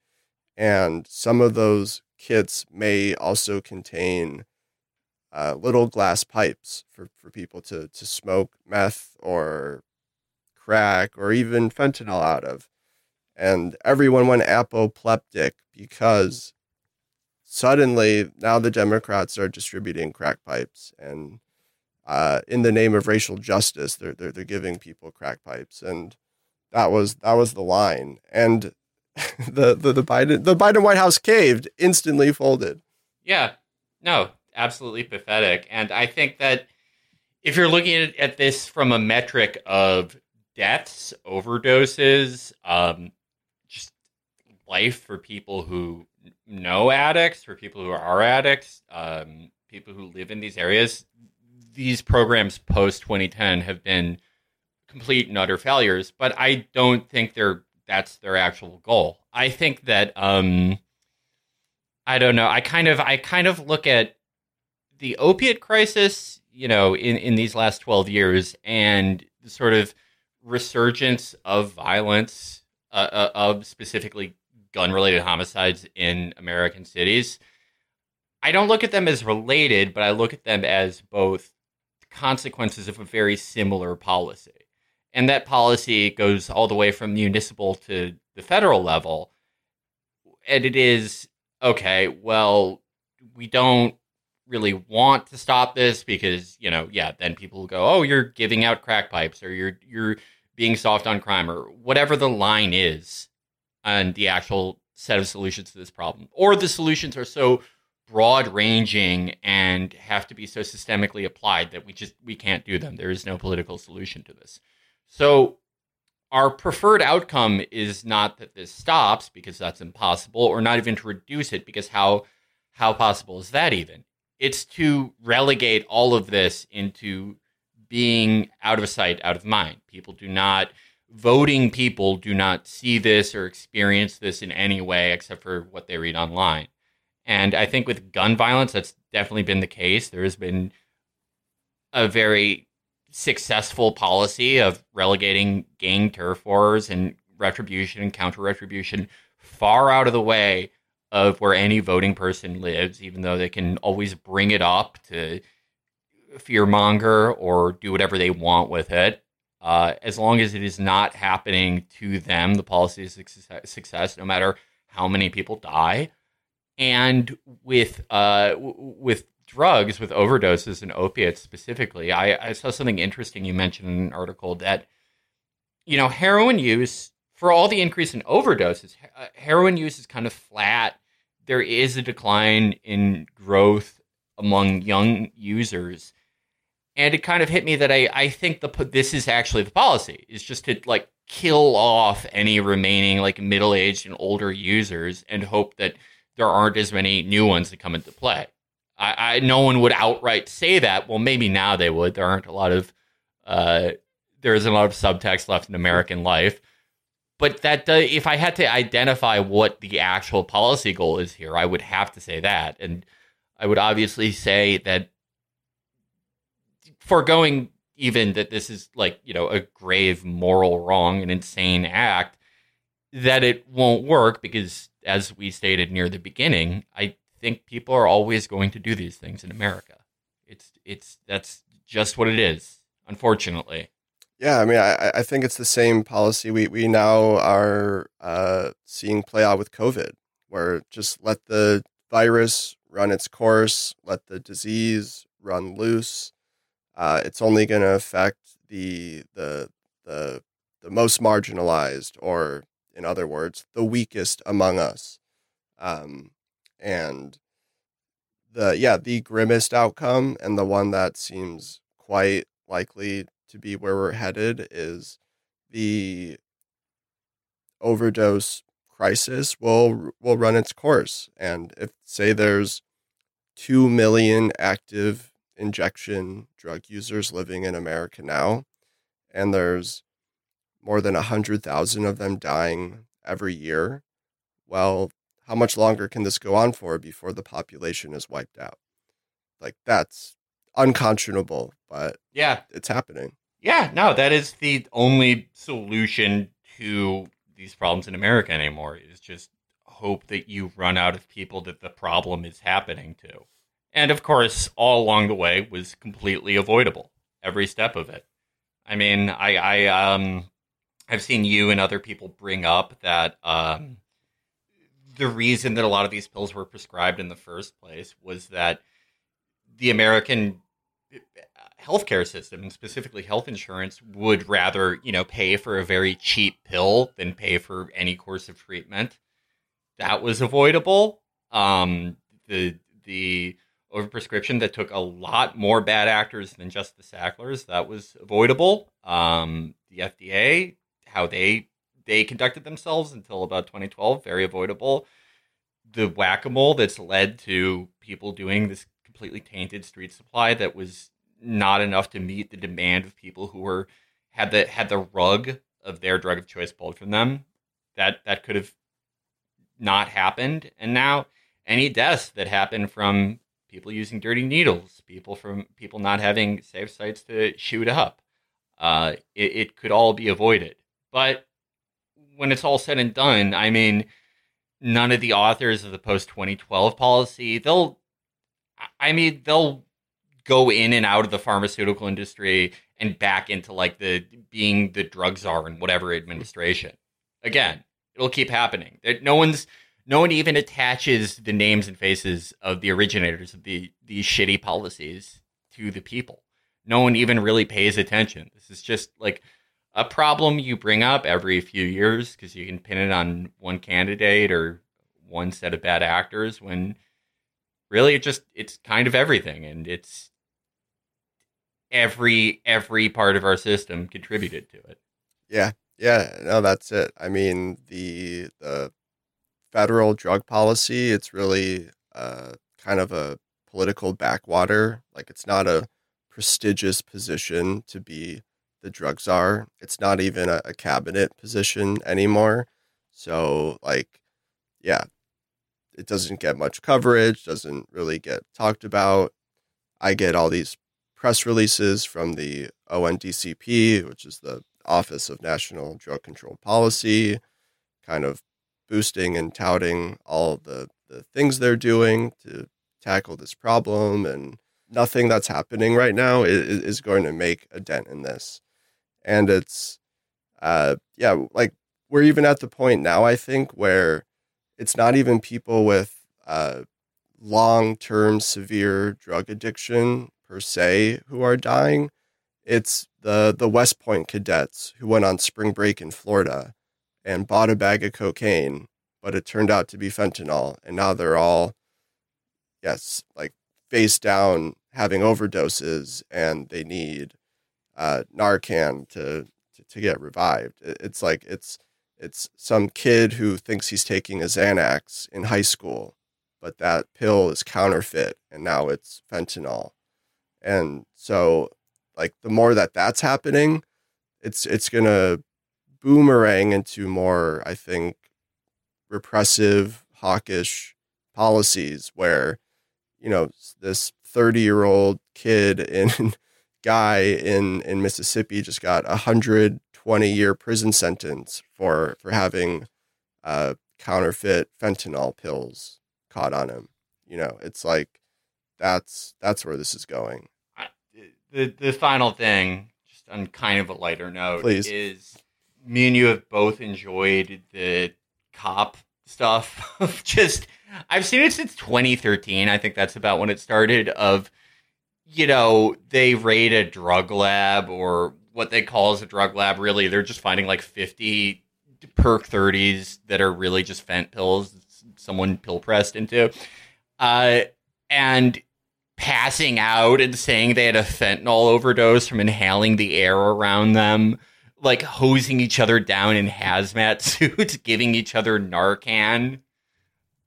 and some of those kits may also contain uh, little glass pipes for, for people to, to smoke meth or crack or even fentanyl out of. And everyone went apoplectic because suddenly now the Democrats are distributing crack pipes and uh, in the name of racial justice, they're, they're, they're giving people crack pipes. And that was, that was the line. And the, the, the Biden, the Biden White House caved, instantly folded. Yeah, no, absolutely pathetic. And I think that if you're looking at, at this from a metric of deaths, overdoses, um, just life for people who know addicts, for people who are addicts, um, people who live in these areas, these programs post 2010 have been complete and utter failures. But I don't think they're that's their actual goal. I think that um, I don't know. I kind of I kind of look at the opiate crisis, you know, in, in these last 12 years and the sort of resurgence of violence, uh, uh, of specifically gun related homicides in American cities. I don't look at them as related, but I look at them as both consequences of a very similar policy. And that policy goes all the way from municipal to the federal level. And it is okay, well, we don't really want to stop this because you know yeah then people will go oh you're giving out crack pipes or you're you're being soft on crime or whatever the line is and the actual set of solutions to this problem. Or the solutions are so broad ranging and have to be so systemically applied that we just we can't do them. There is no political solution to this so our preferred outcome is not that this stops because that's impossible or not even to reduce it because how how possible is that even it's to relegate all of this into being out of sight, out of mind. People do not, voting people do not see this or experience this in any way except for what they read online. And I think with gun violence, that's definitely been the case. There has been a very successful policy of relegating gang turf wars and retribution and counter retribution far out of the way of where any voting person lives, even though they can always bring it up to fearmonger or do whatever they want with it. Uh, as long as it is not happening to them, the policy is a success, no matter how many people die. And with uh, with drugs, with overdoses and opiates specifically, I, I saw something interesting you mentioned in an article that you know heroin use for all the increase in overdoses, uh, heroin use is kind of flat there is a decline in growth among young users. And it kind of hit me that I, I think the this is actually the policy is just to like kill off any remaining like middle aged and older users and hope that there aren't as many new ones that come into play. I, I no one would outright say that. Well, maybe now they would. There aren't a lot of uh, there isn't a lot of subtext left in American life but that does, if I had to identify what the actual policy goal is here, I would have to say that, and I would obviously say that foregoing even that this is like you know a grave moral wrong, an insane act, that it won't work because, as we stated near the beginning, I think people are always going to do these things in America. It's it's that's just what it is, unfortunately. Yeah, I mean, I, I think it's the same policy we, we now are uh, seeing play out with COVID, where just let the virus run its course, let the disease run loose. Uh, it's only going to affect the the the the most marginalized, or in other words, the weakest among us. Um, and the yeah, the grimmest outcome, and the one that seems quite likely to be where we're headed is the overdose crisis will will run its course. And if say there's 2 million active injection drug users living in America now and there's more than 100,000 of them dying every year well how much longer can this go on for before the population is wiped out like that's unconscionable but yeah it's happening Yeah, no, that is the only solution to these problems in America anymore. Is just hope that you run out of people that the problem is happening to. And of course, all along the way was completely avoidable. Every step of it. I mean, I, I um, I've seen you and other people bring up that um, the reason that a lot of these pills were prescribed in the first place was that the American uh, healthcare system, specifically health insurance, would rather you know pay for a very cheap pill than pay for any course of treatment. That was avoidable. Um, the the overprescription that took a lot more bad actors than just the Sacklers. That was avoidable. Um, the FDA, how they they conducted themselves until about 2012, very avoidable. The whack a mole that's led to people doing this completely tainted street supply that was not enough to meet the demand of people who were had the had the rug of their drug of choice pulled from them. That that could have not happened, and now any deaths that happen from people using dirty needles, people from people not having safe sites to shoot up. Uh, it, it could all be avoided. But when it's all said and done, I mean, none of the authors of the post 2012 policy, they'll, I mean, they'll go in and out of the pharmaceutical industry and back into like the being the drug czar in whatever administration. Again, it'll keep happening. No one's no one even attaches the names and faces of the originators of the these shitty policies to the people. No one even really pays attention. This is just like a problem you bring up every few years because you can pin it on one candidate or one set of bad actors when really it just it's kind of everything and it's every every part of our system contributed to it. Yeah. Yeah, no, that's it. I mean, the the federal drug policy, it's really uh, kind of a political backwater. Like it's not a prestigious position to be the drug czar. It's not even a, a cabinet position anymore. So, like, yeah, it doesn't get much coverage, doesn't really get talked about. I get all these press releases from the ONDCP, which is the Office of National Drug Control Policy, kind of boosting and touting all the, the things they're doing to tackle this problem. And nothing that's happening right now is, is going to make a dent in this. And it's, uh, yeah, like we're even at the point now, I think, where it's not even people with uh, long term severe drug addiction per se who are dying. It's the, the West Point cadets who went on spring break in Florida and bought a bag of cocaine, but it turned out to be fentanyl. And now they're all, yes, like face down having overdoses and they need uh, Narcan to, to, to get revived. It's like, it's, it's some kid who thinks he's taking a Xanax in high school, but that pill is counterfeit and now it's fentanyl. And so like the more that that's happening, it's, it's to boomerang into more, I think, repressive, hawkish policies where, you know, this 30 year old kid in guy in, in Mississippi just got a hundred twenty year prison sentence for, for having uh, counterfeit fentanyl pills caught on him. You know, it's like that's that's where this is going. The the final thing, just on kind of a lighter note, Please. is me and you have both enjoyed the cop stuff. Just I've seen it since 2013. I think that's about when it started. Of you know they raid a drug lab or what they call as a drug lab. Really, they're just finding like 50 perk 30s that are really just fent pills. Someone pill pressed into, uh, and passing out and saying they had a fentanyl overdose from inhaling the air around them like hosing each other down in hazmat suits, giving each other Narcan.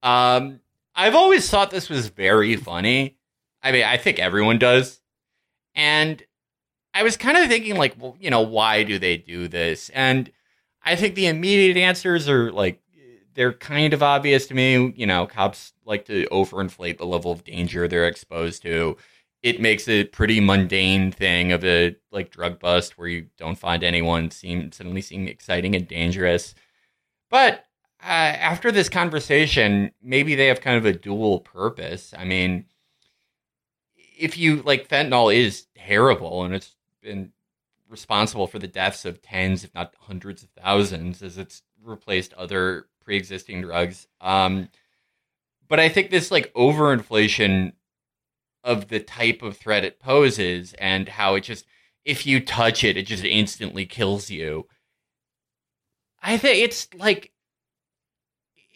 Um, I've always thought this was very funny. I mean, I think everyone does. And I was kind of thinking, like, well, you know, why do they do this? And I think the immediate answers are like, they're kind of obvious to me. You know, cops like to overinflate the level of danger they're exposed to. it makes a pretty mundane thing of a like drug bust where you don't find anyone seem suddenly seem exciting and dangerous. But uh, after this conversation, maybe they have kind of a dual purpose. I mean, if you like fentanyl is terrible and it's been responsible for the deaths of tens, if not hundreds of thousands, as it's replaced other pre-existing drugs. Um, but I think this like overinflation of the type of threat it poses and how it just if you touch it, it just instantly kills you. I think it's like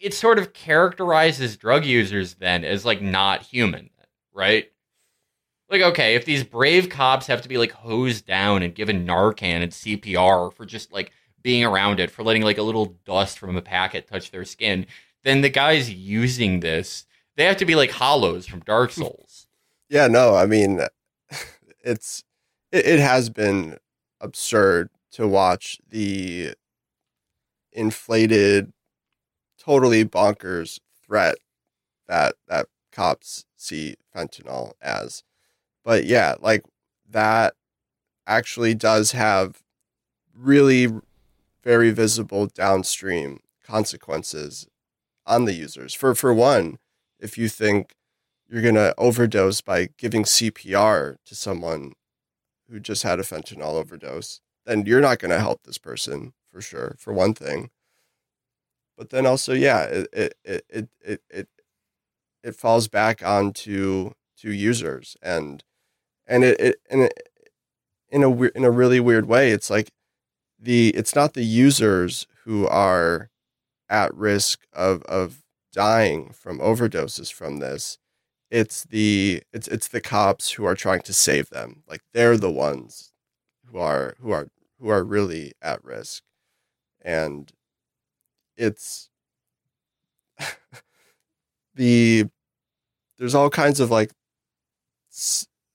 it sort of characterizes drug users then as like not human, right? Like, okay, if these brave cops have to be like hosed down and given Narcan and CPR for just like being around it, for letting like a little dust from a packet touch their skin, then the guys using this, they have to be like hollows from Dark Souls. Yeah, no, I mean, it's it, it has been absurd to watch the inflated, totally bonkers threat that that cops see fentanyl as. But yeah, like that actually does have really very visible downstream consequences on the users. For for one, if you think you're going to overdose by giving CPR to someone who just had a fentanyl overdose, then you're not going to help this person for sure, for one thing. But then also, yeah, it it it it it it, falls back onto to users and and it, it and it, in a in a really weird way, it's like the it's not the users who are at risk of of dying from overdoses from this it's the it's it's the cops who are trying to save them. Like they're the ones who are who are who are really at risk, and it's the there's all kinds of like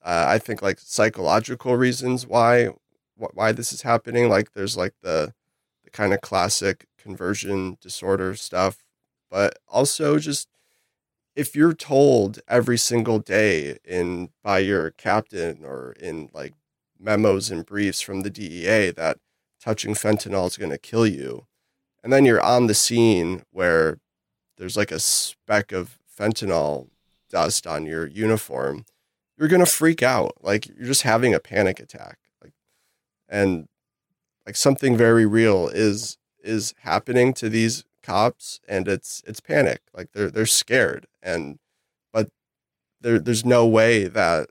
uh, I think like psychological reasons why why this is happening. Like there's like the the kind of classic conversion disorder stuff, but also just if you're told every single day in by your captain or in like memos and briefs from the DEA that touching fentanyl is going to kill you, and then you're on the scene where there's like a speck of fentanyl dust on your uniform, you're going to freak out. Like you're just having a panic attack. Like and like something very real is is happening to these cops and it's it's panic. Like they're they're scared. And but there there's no way that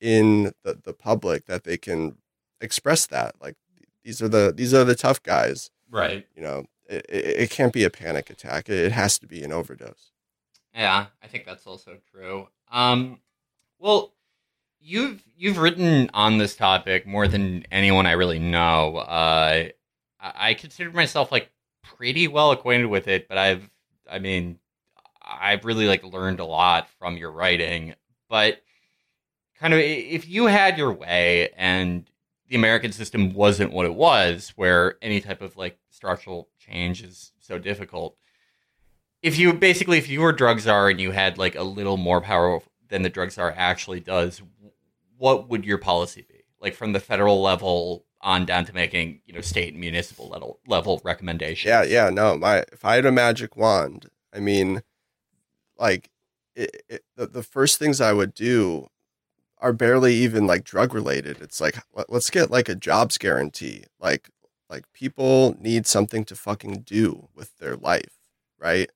in the, the public that they can express that. Like these are the these are the tough guys. Right. You know it, it, it can't be a panic attack. It has to be an overdose. Yeah i think that's also true. Um well you've you've written on this topic more than anyone i really know uh I consider myself like pretty well acquainted with it, but I've, I mean, I've really like learned a lot from your writing. But kind of, if you had your way and the American system wasn't what it was, where any type of like structural change is so difficult. If you basically, if you were drug czar and you had like a little more power than the drug czar actually does, what would your policy be? Like from the federal level on down to making you know state and municipal level level recommendations. Yeah, yeah, no. My if I had a magic wand, I mean, like it, it, the the first things I would do are barely even like drug related. It's like let, let's get like a jobs guarantee. Like like people need something to fucking do with their life, right?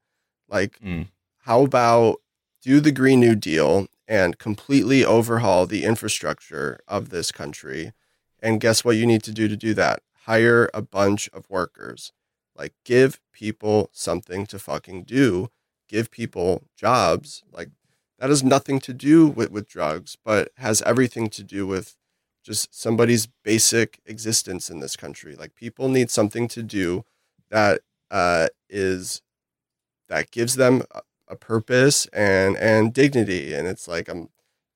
Like mm. how about do the Green New Deal and completely overhaul the infrastructure of this country and guess what you need to do to do that? Hire a bunch of workers. Like, give people something to fucking do. Give people jobs. Like, that has nothing to do with, with drugs, but has everything to do with just somebody's basic existence in this country. Like, people need something to do that uh, is that gives them a, purpose and and dignity. And it's like I'm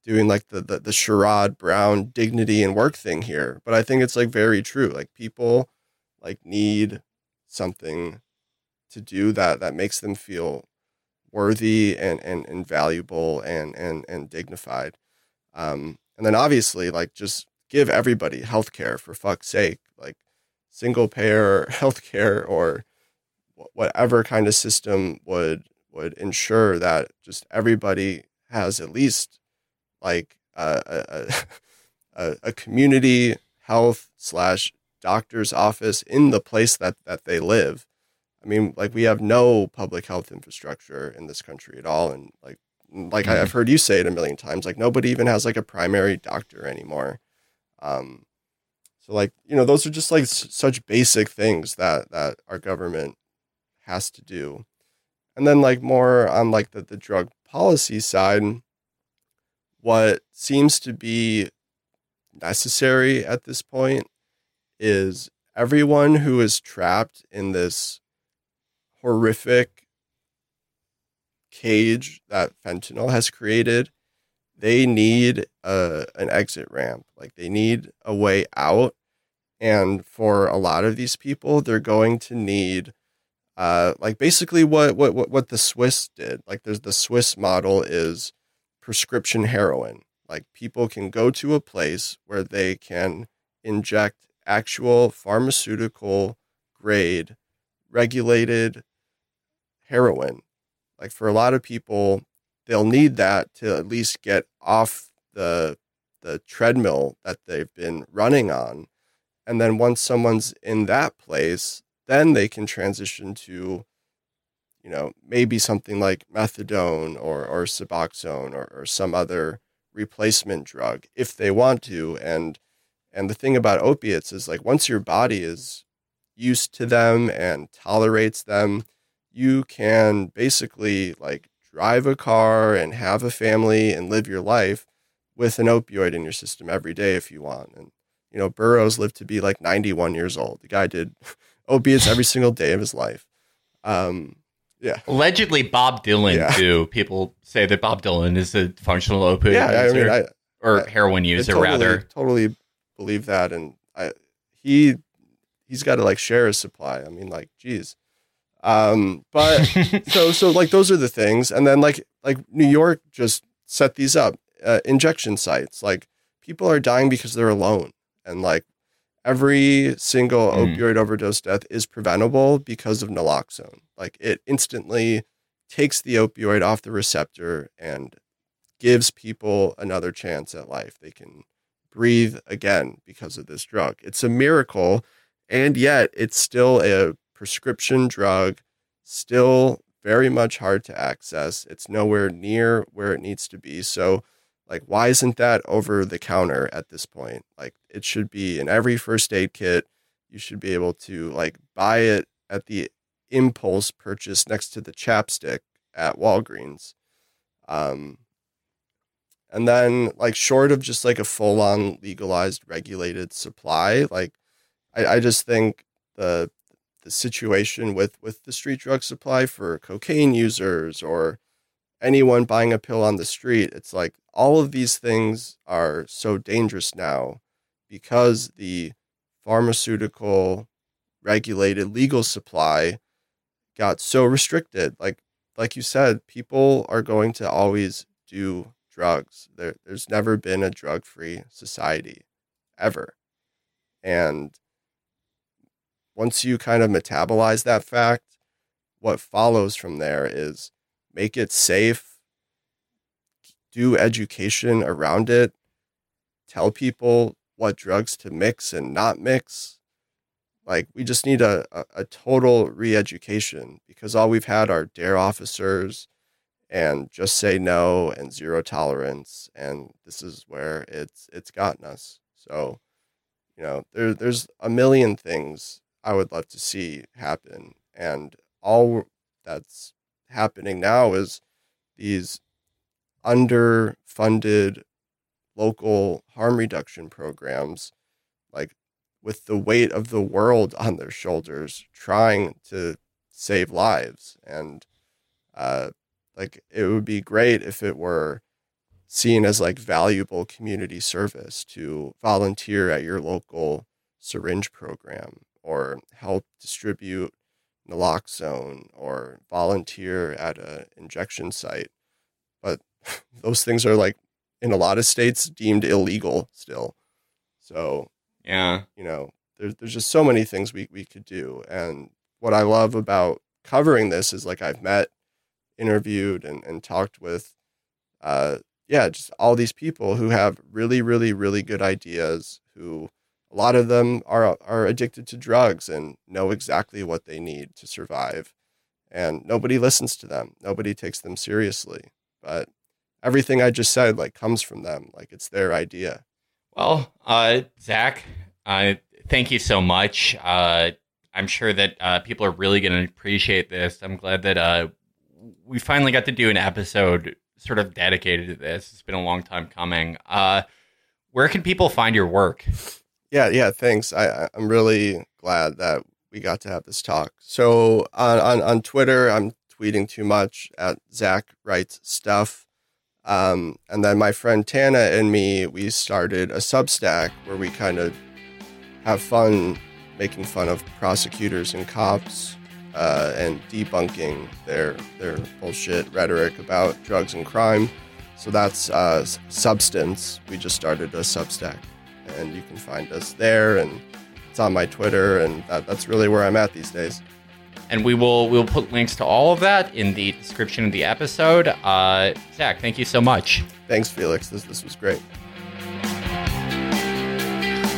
doing like the, the the Sherrod Brown dignity and work thing here, but I think it's like very true. Like people like need something to do that that makes them feel worthy and and, and valuable and and and dignified. Um, and then obviously, like, just give everybody health care for fuck's sake, like single payer health care or whatever kind of system would would ensure that just everybody has at least like a, a, a community health slash doctor's office in the place that, that they live. I mean, like we have no public health infrastructure in this country at all. And like, like mm-hmm. I've heard you say it a million times, like nobody even has like a primary doctor anymore. Um, so like, you know, those are just like s- such basic things that, that our government has to do. And then like more on like the, the drug policy side, what seems to be necessary at this point is everyone who is trapped in this horrific cage that fentanyl has created they need a, an exit ramp. Like they need a way out. And for a lot of these people they're going to need uh, like basically what, what what what the Swiss did. Like there's the Swiss model is prescription heroin. Like people can go to a place where they can inject actual pharmaceutical grade regulated heroin. Like for a lot of people, they'll need that to at least get off the the treadmill that they've been running on. And then once someone's in that place, then they can transition to you know maybe something like methadone or or suboxone or, or some other replacement drug if they want to. And and the thing about opiates is like once your body is used to them and tolerates them you can basically like drive a car and have a family and live your life with an opioid in your system every day if you want. And you know burroughs lived to be like 91 years old. The guy did opiates every single day of his life. Um, yeah. Allegedly, Bob Dylan yeah. too. People say that Bob Dylan is a functional opiate yeah, user, I mean, I, or I, heroin user totally, rather. Totally believe that, and I he he's got to like share his supply. I mean, like, geez. Um, but so so like those are the things, and then like like New York just set these up uh, injection sites. Like people are dying because they're alone, and like every single mm. opioid overdose death is preventable because of naloxone. Like it instantly takes the opioid off the receptor and gives people another chance at life. They can breathe again because of this drug. It's a miracle. And yet it's still a prescription drug, still very much hard to access. It's nowhere near where it needs to be. So like, why isn't that over the counter at this point? Like, it should be in every first aid kit. You should be able to like buy it at the impulse purchase next to the chapstick at Walgreens. Um, and then like short of just like a full on legalized regulated supply, like I, I just think the the situation with with the street drug supply for cocaine users or anyone buying a pill on the street, it's like all of these things are so dangerous now because the pharmaceutical regulated legal supply got so restricted. Like like you said, people are going to always do drugs. There, there's never been a drug free society ever. And once you kind of metabolize that fact, what follows from there is make it safe, do education around it, tell people what drugs to mix and not mix. Like we just need a, a, a total re-education because all we've had are dare officers and just say no and zero tolerance and this is where it's it's gotten us. So, you know, there there's a million things I would love to see happen and all that's happening now is these underfunded local harm reduction programs, like with the weight of the world on their shoulders, trying to save lives. And uh, like it would be great if it were seen as like valuable community service to volunteer at your local syringe program or help distribute naloxone or volunteer at an injection site. Those things are like in a lot of states deemed illegal still. So Yeah. you know, there's there's just so many things we we could do. And what I love about covering this is like I've met, interviewed, and and talked with, uh, yeah, just all these people who have really, really, really good ideas. Who a lot of them are are addicted to drugs and know exactly what they need to survive, and nobody listens to them. Nobody takes them seriously. But everything I just said like comes from them. Like it's their idea. Well, uh, Zach, uh, thank you so much. Uh, I'm sure that uh, people are really going to appreciate this. I'm glad that uh, we finally got to do an episode sort of dedicated to this. It's been a long time coming. Uh, where can people find your work? Yeah, yeah, thanks. I, I'm really glad that we got to have this talk. So on, on, on Twitter, I'm tweeting too much at Zach Writes Stuff. Um, and then my friend Tana and me, we started a Substack where we kind of have fun making fun of prosecutors and cops uh, and debunking their their bullshit rhetoric about drugs and crime. So that's uh, Substance. We just started a Substack, and you can find us there, and it's on my Twitter, and that, that's really where I'm at these days. And we will we'll put links to all of that in the description of the episode. Uh, Zach, thank you so much. Thanks, Felix. This this was great.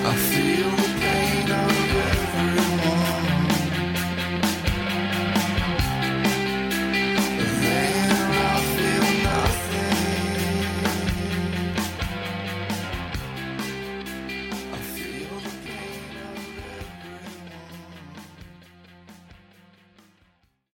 I feel